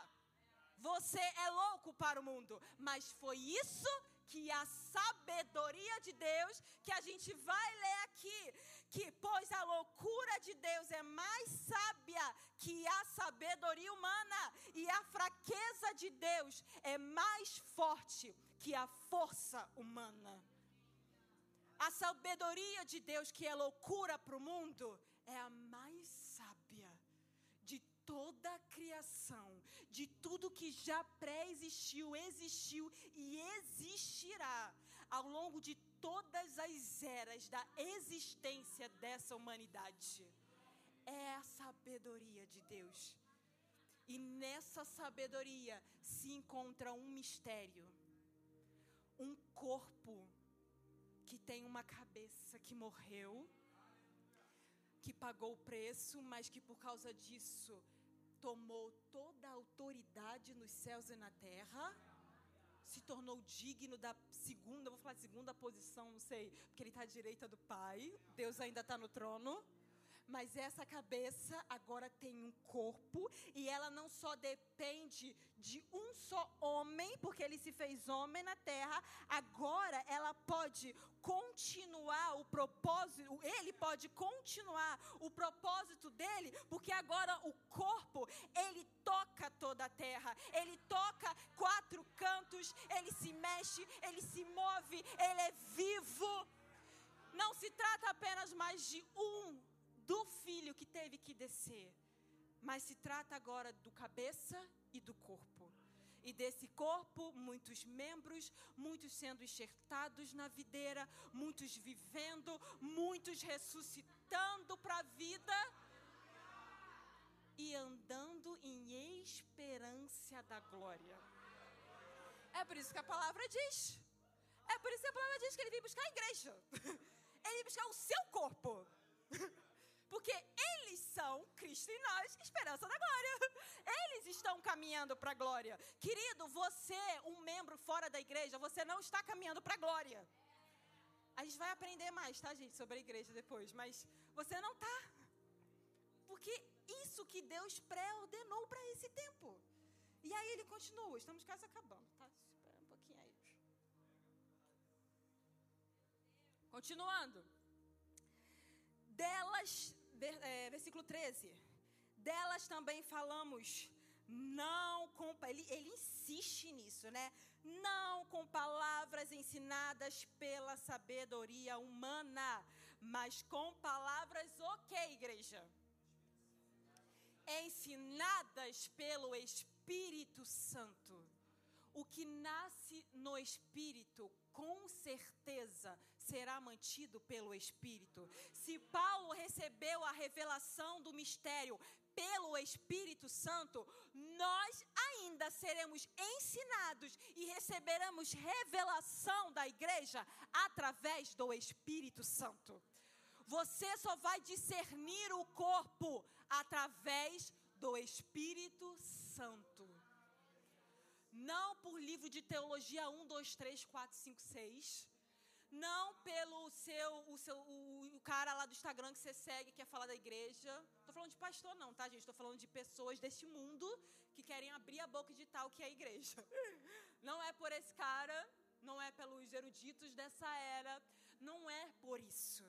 Você é louco para o mundo, mas foi isso que a sabedoria de Deus, que a gente vai ler aqui, que pois a loucura de Deus é mais sábia que a sabedoria humana, e a fraqueza de Deus é mais forte que a força humana. A sabedoria de Deus, que é loucura para o mundo, é a mais toda a criação, de tudo que já pré-existiu, existiu e existirá ao longo de todas as eras da existência dessa humanidade. É a sabedoria de Deus. E nessa sabedoria se encontra um mistério. Um corpo que tem uma cabeça que morreu, que pagou o preço, mas que por causa disso tomou toda a autoridade nos céus e na terra, se tornou digno da segunda, vou falar segunda posição, não sei, porque ele está à direita do Pai, Deus ainda está no trono. Mas essa cabeça agora tem um corpo e ela não só depende de um só homem, porque ele se fez homem na terra, agora ela pode continuar o propósito, ele pode continuar o propósito dele, porque agora o corpo, ele toca toda a terra, ele toca quatro cantos, ele se mexe, ele se move, ele é vivo. Não se trata apenas mais de um do filho que teve que descer, mas se trata agora do cabeça e do corpo. E desse corpo, muitos membros, muitos sendo enxertados na videira, muitos vivendo, muitos ressuscitando para a vida e andando em esperança da glória. É por isso que a palavra diz. É por isso que a palavra diz que ele veio buscar a igreja. Ele veio buscar o seu corpo. Porque eles são Cristo e nós, esperança da glória. Eles estão caminhando para a glória. Querido, você, um membro fora da igreja, você não está caminhando para a glória. A gente vai aprender mais, tá, gente, sobre a igreja depois, mas você não está. Porque isso que Deus pré-ordenou para esse tempo. E aí ele continua, estamos quase acabando, tá? Espera um pouquinho aí. Continuando. Delas versículo 13. Delas também falamos, não com. Ele, ele insiste nisso, né? Não com palavras ensinadas pela sabedoria humana, mas com palavras o que, igreja? Ensinadas pelo Espírito Santo. O que nasce no Espírito, com certeza, será mantido pelo Espírito. Se Paulo recebeu a revelação do mistério pelo Espírito Santo, nós ainda seremos ensinados e receberemos revelação da igreja através do Espírito Santo. Você só vai discernir o corpo através do Espírito Santo. Não por livro de teologia 1, 2, 3, 4, 5, 6 não pelo seu, o, seu o, o, cara lá do Instagram que você segue, que quer falar da igreja. Estou falando de pastor, não, tá, gente? Estou falando de pessoas deste mundo que querem abrir a boca de tal que é a igreja. Não é por esse cara, não é pelos eruditos dessa era, não é por isso.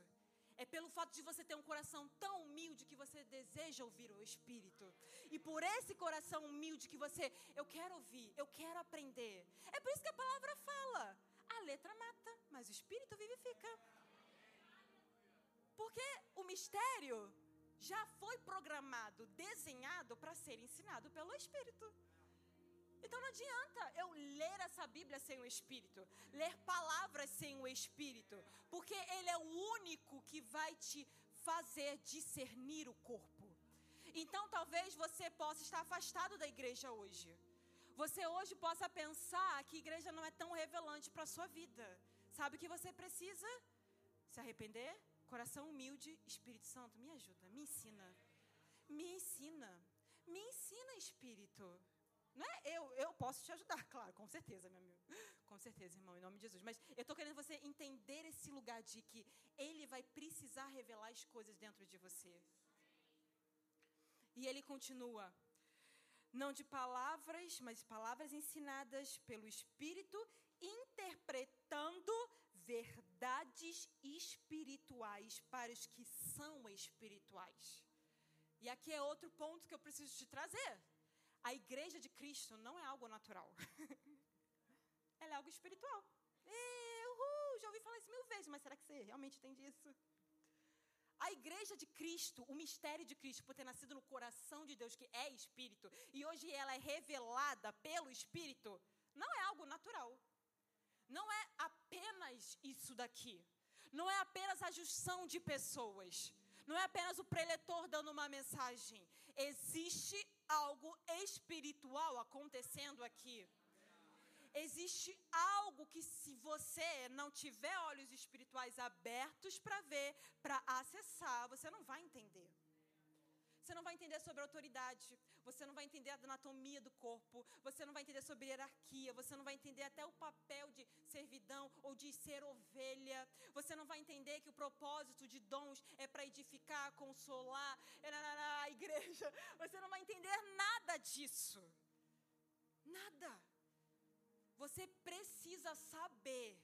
É pelo fato de você ter um coração tão humilde que você deseja ouvir o Espírito. E por esse coração humilde que você, eu quero ouvir, eu quero aprender. É por isso que a palavra fala. A letra mata, mas o espírito vivifica. Porque o mistério já foi programado, desenhado para ser ensinado pelo Espírito. Então não adianta eu ler essa Bíblia sem o Espírito, ler palavras sem o Espírito, porque Ele é o único que vai te fazer discernir o corpo. Então talvez você possa estar afastado da igreja hoje você hoje possa pensar que igreja não é tão revelante para a sua vida. Sabe o que você precisa? Se arrepender? Coração humilde, Espírito Santo, me ajuda, me ensina. Me ensina. Me ensina, Espírito. Não é eu, eu posso te ajudar, claro, com certeza, meu amigo. Com Com certeza, irmão, em nome de Jesus. Mas eu estou querendo você entender esse lugar de que Ele vai precisar revelar as coisas dentro de você. E ele continua: não de palavras, mas palavras ensinadas pelo Espírito, interpretando verdades espirituais para os que são espirituais. E aqui é outro ponto que eu preciso te trazer. A igreja de Cristo não é algo natural. Ela é algo espiritual. E, uhul, já ouvi falar isso mil vezes, mas será que você realmente entende isso? A igreja de Cristo, o mistério de Cristo, por ter nascido no coração de Deus, que é Espírito, e hoje ela é revelada pelo Espírito, não é algo natural. Não é apenas isso daqui. Não é apenas a junção de pessoas. Não é apenas o preletor dando uma mensagem. Existe algo espiritual acontecendo aqui. Existe algo que, se você não tiver olhos espirituais abertos para ver, para acessar, você não vai entender. Você não vai entender sobre autoridade, você não vai entender a anatomia do corpo, você não vai entender sobre hierarquia, você não vai entender até o papel de servidão ou de ser ovelha, você não vai entender que o propósito de dons é para edificar, consolar, a igreja, você não vai entender nada disso. Nada. Você precisa saber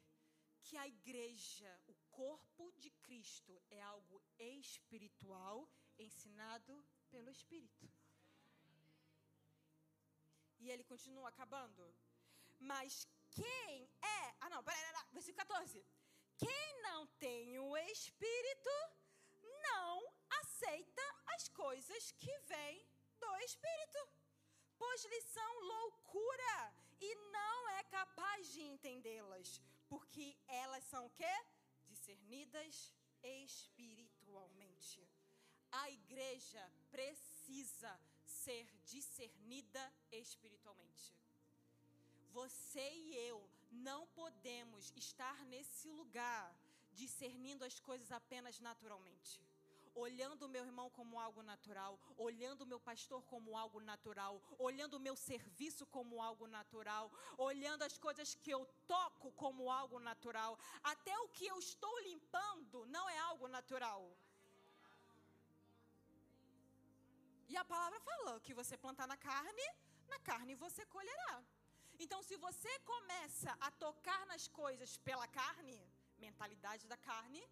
que a igreja, o corpo de Cristo, é algo espiritual ensinado pelo Espírito. E ele continua acabando. Mas quem é. Ah, não, peraí, peraí, versículo 14. Quem não tem o Espírito não aceita as coisas que vêm do Espírito, pois lhe são loucura e não é capaz de entendê-las, porque elas são o quê? Discernidas espiritualmente. A igreja precisa ser discernida espiritualmente. Você e eu não podemos estar nesse lugar discernindo as coisas apenas naturalmente. Olhando o meu irmão como algo natural, olhando o meu pastor como algo natural, olhando o meu serviço como algo natural, olhando as coisas que eu toco como algo natural, até o que eu estou limpando não é algo natural. E a palavra fala que você plantar na carne, na carne você colherá. Então, se você começa a tocar nas coisas pela carne, mentalidade da carne,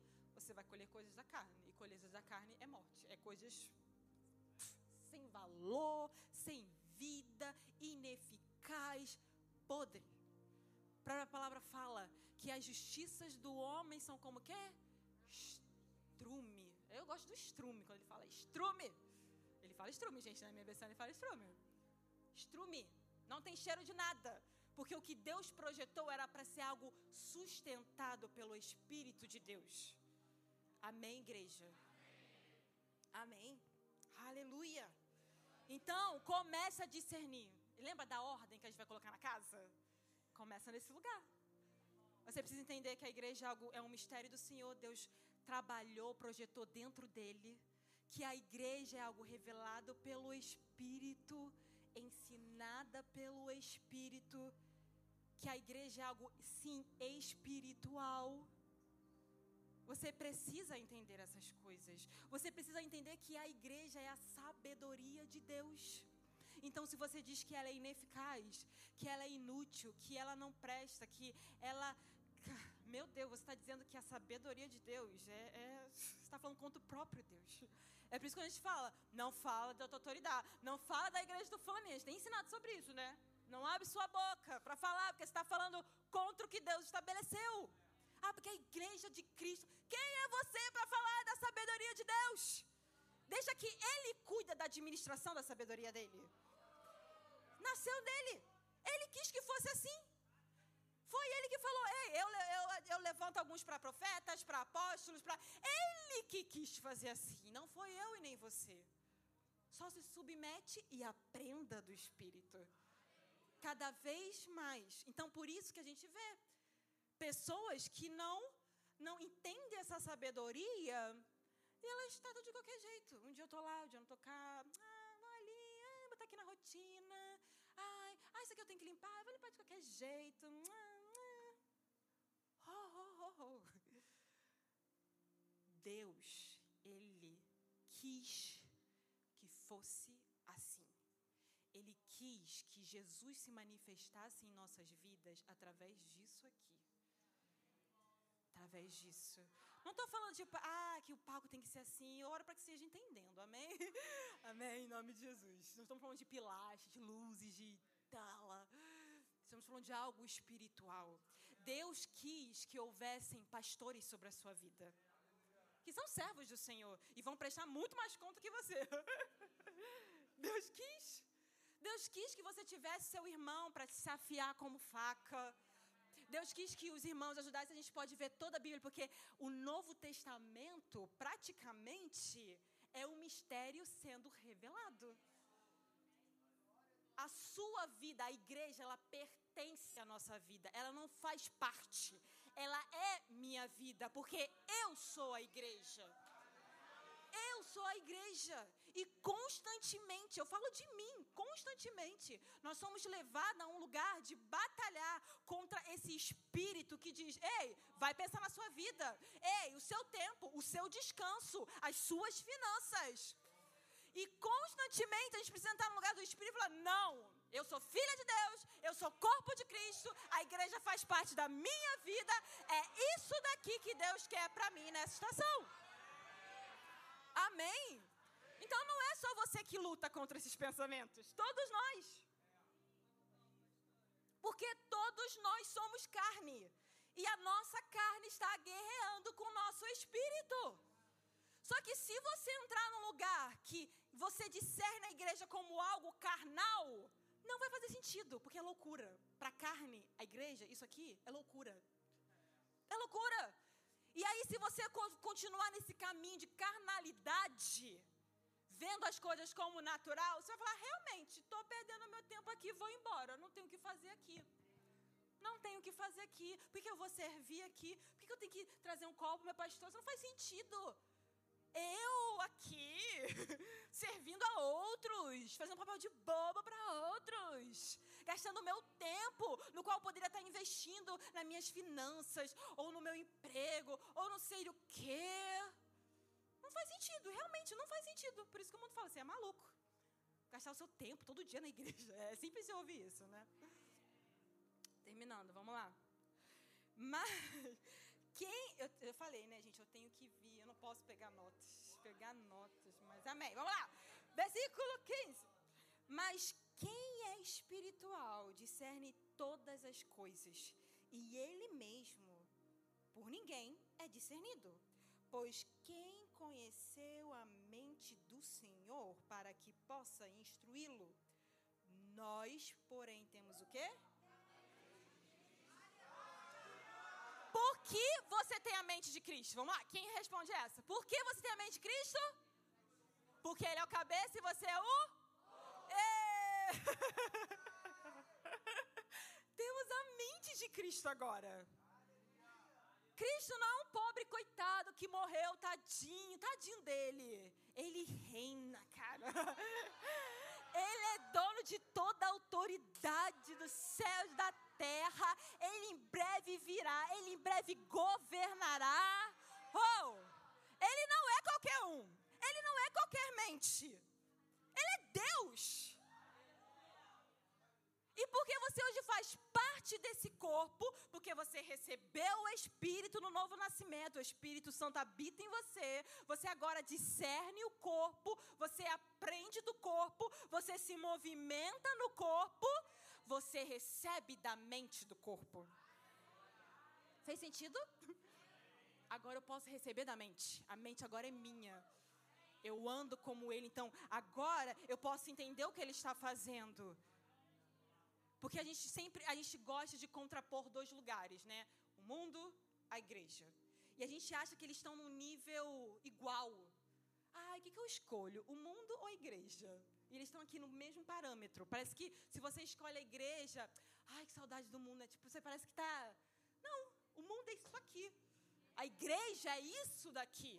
você vai colher coisas da carne. E coisas da carne é morte. É coisas sem valor, sem vida, ineficaz, podre. A própria palavra fala que as justiças do homem são como que? Estrume. Eu gosto do estrume quando ele fala estrume. Ele fala estrume, gente. Na minha versão ele fala estrume. Estrume. Não tem cheiro de nada. Porque o que Deus projetou era para ser algo sustentado pelo Espírito de Deus. Amém, igreja? Amém. Aleluia. Então, começa a discernir. Lembra da ordem que a gente vai colocar na casa? Começa nesse lugar. Você precisa entender que a igreja é, é um mistério do Senhor. Deus trabalhou, projetou dentro dele que a igreja é algo revelado pelo Espírito, ensinada pelo Espírito, que a igreja é algo, sim, espiritual. Você precisa entender essas coisas. Você precisa entender que a igreja é a sabedoria de Deus. Então, se você diz que ela é ineficaz, que ela é inútil, que ela não presta, que ela. Meu Deus, você está dizendo que a sabedoria de Deus é. é você está falando contra o próprio Deus. É por isso que a gente fala, não fala da tua autoridade, não fala da igreja do fulano. A gente tem ensinado sobre isso, né? Não abre sua boca para falar, porque você está falando contra o que Deus estabeleceu. Ah, porque a igreja de Cristo. Quem é você para falar da sabedoria de Deus? Deixa que Ele cuida da administração da sabedoria dele. Nasceu dele. Ele quis que fosse assim. Foi ele que falou: Ei, eu, eu, eu levanto alguns para profetas, para apóstolos, para. Ele que quis fazer assim, não foi eu e nem você. Só se submete e aprenda do Espírito. Cada vez mais. Então, por isso que a gente vê pessoas que não não entendem essa sabedoria e elas tratam de qualquer jeito. Um dia eu tô lá, um dia eu não tô cá. Ah, vou ali, ah, botar aqui na rotina. Ai, ah, isso aqui eu tenho que limpar, eu vou limpar de qualquer jeito. Ah, oh, oh, oh. Deus, Ele quis que fosse assim. Ele quis que Jesus se manifestasse em nossas vidas através disso aqui. Através disso. Não estou falando tipo, ah, que o palco tem que ser assim. Eu oro para que seja entendendo. Amém? Amém, em nome de Jesus. Não estamos falando de pilastras, de luzes, de tala. Estamos falando de algo espiritual. Deus quis que houvessem pastores sobre a sua vida. Que são servos do Senhor e vão prestar muito mais conta que você. Deus quis. Deus quis que você tivesse seu irmão para se afiar como faca. Deus quis que os irmãos ajudassem. A gente pode ver toda a Bíblia, porque o Novo Testamento, praticamente, é um mistério sendo revelado. A sua vida, a igreja, ela pertence à nossa vida. Ela não faz parte. Ela é minha vida, porque eu sou a igreja. Eu sou a igreja. E constantemente, eu falo de mim, constantemente, nós somos levados a um lugar de batalhar contra esse espírito que diz: ei, vai pensar na sua vida. Ei, o seu tempo, o seu descanso, as suas finanças. E constantemente a gente precisa entrar no lugar do Espírito e falar: não, eu sou filha de Deus, eu sou corpo de Cristo, a igreja faz parte da minha vida, é isso daqui que Deus quer para mim nessa estação. Amém? Então não é só você que luta contra esses pensamentos, todos nós. Porque todos nós somos carne. E a nossa carne está guerreando com o nosso espírito. Só que se você entrar num lugar que você discerne a igreja como algo carnal, não vai fazer sentido, porque é loucura. Para a carne, a igreja, isso aqui é loucura. É loucura. E aí, se você continuar nesse caminho de carnalidade, vendo as coisas como natural, você vai falar: realmente, estou perdendo meu tempo aqui, vou embora, não tenho o que fazer aqui. Não tenho o que fazer aqui. Por que eu vou servir aqui? Por que eu tenho que trazer um copo para meu pastor? Isso não faz sentido eu aqui servindo a outros, fazendo papel de boba para outros, gastando meu tempo, no qual eu poderia estar investindo nas minhas finanças, ou no meu emprego, ou não sei o quê. Faz sentido, realmente não faz sentido. Por isso que o mundo fala, você é maluco. Gastar o seu tempo todo dia na igreja. É simples você ouvir isso, né? Terminando, vamos lá. Mas quem. Eu, eu, falei, né, gente? Eu tenho que vir. Eu não posso pegar notas. Pegar notas, mas amém. Vamos lá. Versículo 15. Mas quem é espiritual discerne todas as coisas, e ele mesmo, por ninguém, é discernido. Pois quem conheceu a mente do Senhor para que possa instruí-lo? Nós, porém, temos o quê? Por que você tem a mente de Cristo? Vamos lá, quem responde essa? Por que você tem a mente de Cristo? Porque Ele é o cabeça e você é o. Temos a mente de Cristo agora. Cristo não é um pobre coitado que morreu, tadinho, tadinho dele. Ele reina, cara. Ele é dono de toda a autoridade dos céus e da terra. Ele em breve virá, ele em breve governará. Espírito no novo nascimento, o Espírito Santo habita em você, você agora discerne o corpo, você aprende do corpo, você se movimenta no corpo, você recebe da mente do corpo. Fez sentido? Agora eu posso receber da mente. A mente agora é minha. Eu ando como ele, então agora eu posso entender o que ele está fazendo. Porque a gente sempre, a gente gosta de contrapor dois lugares, né? O mundo, a igreja. E a gente acha que eles estão num nível igual. Ah, o que, que eu escolho? O mundo ou a igreja? E eles estão aqui no mesmo parâmetro. Parece que se você escolhe a igreja, ai, que saudade do mundo, né? Tipo, você parece que está. Não, o mundo é isso aqui. A igreja é isso daqui.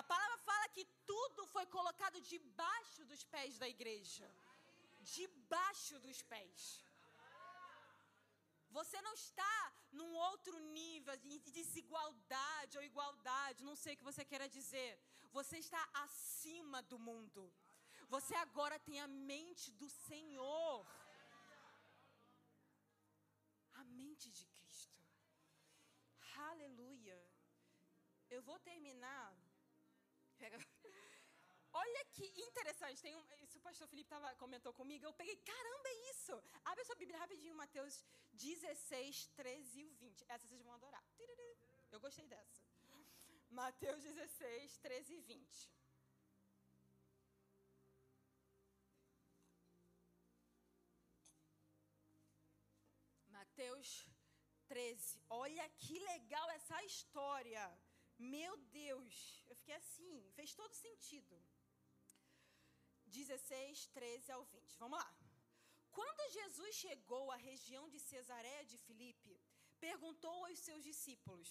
A palavra fala que tudo foi colocado debaixo dos pés da igreja. Debaixo dos pés. Você não está num outro nível de desigualdade ou igualdade, não sei o que você queira dizer. Você está acima do mundo. Você agora tem a mente do Senhor. A mente de Cristo. Aleluia. Eu vou terminar. Pega. Olha que interessante. Tem um, isso o pastor Felipe tava, comentou comigo. Eu peguei, caramba, é isso. Abre a sua Bíblia rapidinho, Mateus 16, 13 e 20. Essa vocês vão adorar. Eu gostei dessa. Mateus 16, 13 e 20. Mateus 13. Olha que legal essa história. Meu Deus, eu fiquei assim, fez todo sentido. 16, 13 ao 20. Vamos lá. Quando Jesus chegou à região de Cesareia de Filipe, perguntou aos seus discípulos: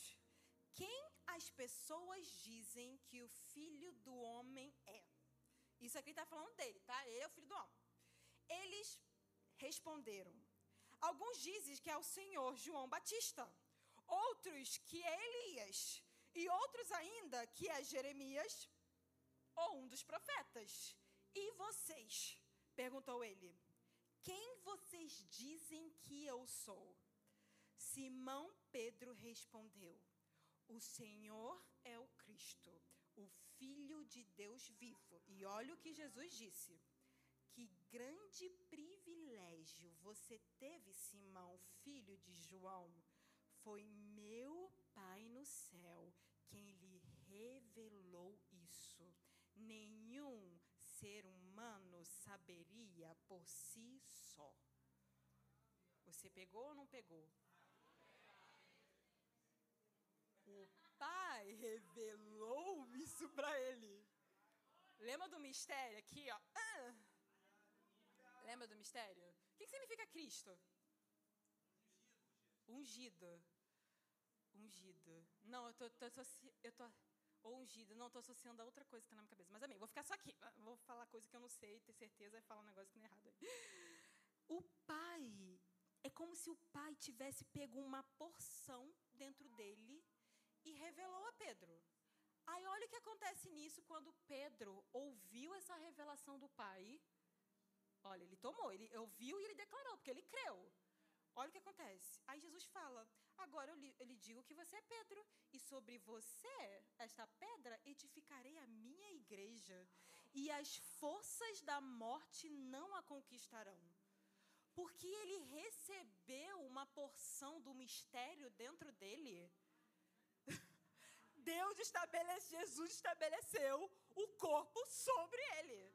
Quem as pessoas dizem que o filho do homem é? Isso aqui está falando dele, tá? Ele é o filho do homem. Eles responderam: Alguns dizem que é o Senhor João Batista, outros que é Elias, e outros ainda que é Jeremias ou um dos profetas. E vocês? perguntou ele. Quem vocês dizem que eu sou? Simão Pedro respondeu: O Senhor é o Cristo, o Filho de Deus vivo. E olha o que Jesus disse: Que grande privilégio você teve, Simão, filho de João. Foi meu Pai no céu quem lhe revelou isso. Nenhum ser humano saberia por si só. Você pegou ou não pegou? O pai revelou isso para ele. Lembra do mistério aqui, ó? Ah. Lembra do mistério? O que, significa Cristo? Ungido. Ungido. Não, eu tô, tô, tô eu tô ou ungido. Não, estou associando a outra coisa que está na minha cabeça. Mas amém, vou ficar só aqui. Vou falar coisa que eu não sei, ter certeza, e falar um negócio que não é errado. O pai, é como se o pai tivesse pego uma porção dentro dele e revelou a Pedro. Aí olha o que acontece nisso quando Pedro ouviu essa revelação do pai. Olha, ele tomou, ele ouviu e ele declarou, porque ele creu. Olha o que acontece. Aí Jesus fala: Agora eu lhe, eu lhe digo que você é Pedro, e sobre você, esta pedra, edificarei a minha igreja, e as forças da morte não a conquistarão. Porque ele recebeu uma porção do mistério dentro dele. Deus estabeleceu, Jesus estabeleceu o corpo sobre ele.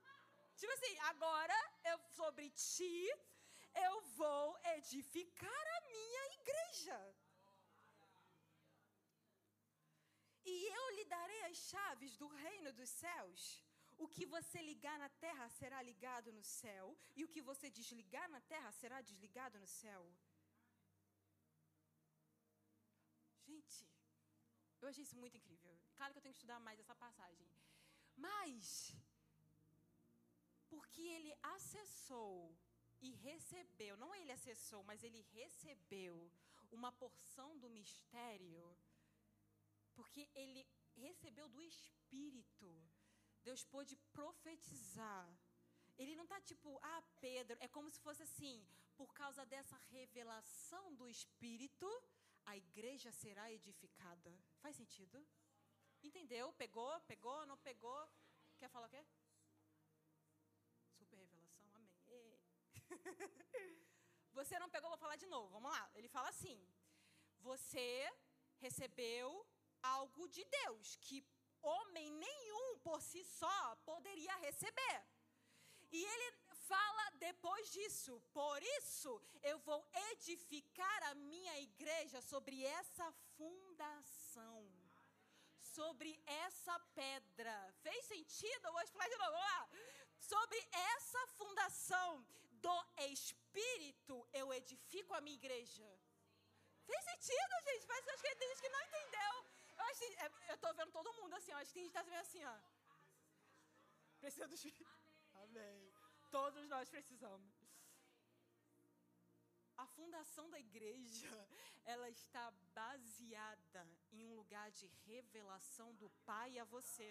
Tipo assim, agora eu sobre ti eu vou edificar a minha igreja. E eu lhe darei as chaves do reino dos céus. O que você ligar na terra será ligado no céu, e o que você desligar na terra será desligado no céu. Gente, eu achei isso muito incrível. Claro que eu tenho que estudar mais essa passagem. Mas, porque ele acessou e recebeu, não ele acessou, mas ele recebeu uma porção do mistério porque ele recebeu do Espírito. Deus pôde profetizar. Ele não está tipo, ah, Pedro, é como se fosse assim, por causa dessa revelação do Espírito, a igreja será edificada. Faz sentido? Entendeu? Pegou? Pegou? Não pegou? Quer falar o quê? Você não pegou, vou falar de novo. Vamos lá. Ele fala assim: Você recebeu algo de Deus que homem nenhum por si só poderia receber. E ele fala depois disso: Por isso eu vou edificar a minha igreja sobre essa fundação, sobre essa pedra. Fez sentido? Eu vou explicar de novo. Vamos lá. Sobre essa fundação do Espírito eu edifico a minha igreja. Fez sentido, gente? Mas acho que tem gente que não entendeu. Eu, acho, é, eu tô vendo todo mundo assim, ó. Acho que tem gente que tá vendo assim, ó. Precisa do Espírito. Amém. Todos nós precisamos. a fundação da igreja, ela está baseada em um lugar de revelação do Pai a você.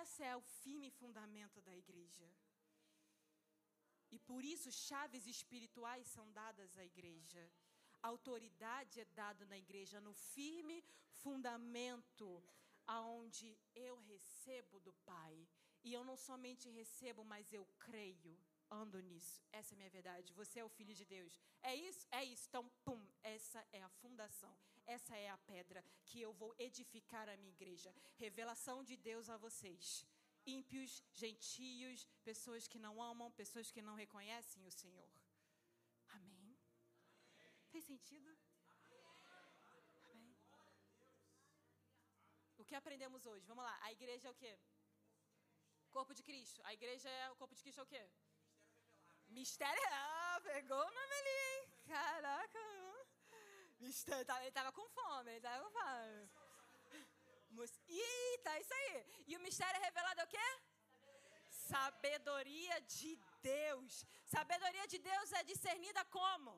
Esse é o firme fundamento da igreja. E por isso chaves espirituais são dadas à igreja. Autoridade é dada na igreja no firme fundamento aonde eu recebo do Pai. E eu não somente recebo, mas eu creio ando nisso. Essa é a minha verdade. Você é o filho de Deus. É isso? É isso. Então, pum, essa é a fundação. Essa é a pedra que eu vou edificar a minha igreja. Revelação de Deus a vocês. Ímpios, gentios, pessoas que não amam, pessoas que não reconhecem o Senhor. Amém. Amém. Fez sentido? Amém. O que aprendemos hoje? Vamos lá. A igreja é o quê? Corpo de Cristo. A igreja é o corpo de Cristo é o quê? Mistério. Ah, pegou o nome ali, hein? Caraca. Mistério. Ele tava com fome, ele tava com fome. Eita, é isso aí. E o mistério revelado é o quê? Sabedoria de Deus. Sabedoria de Deus é discernida como?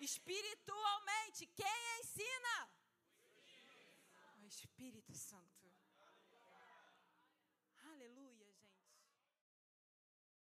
Espiritualmente. Quem ensina? O Espírito Santo.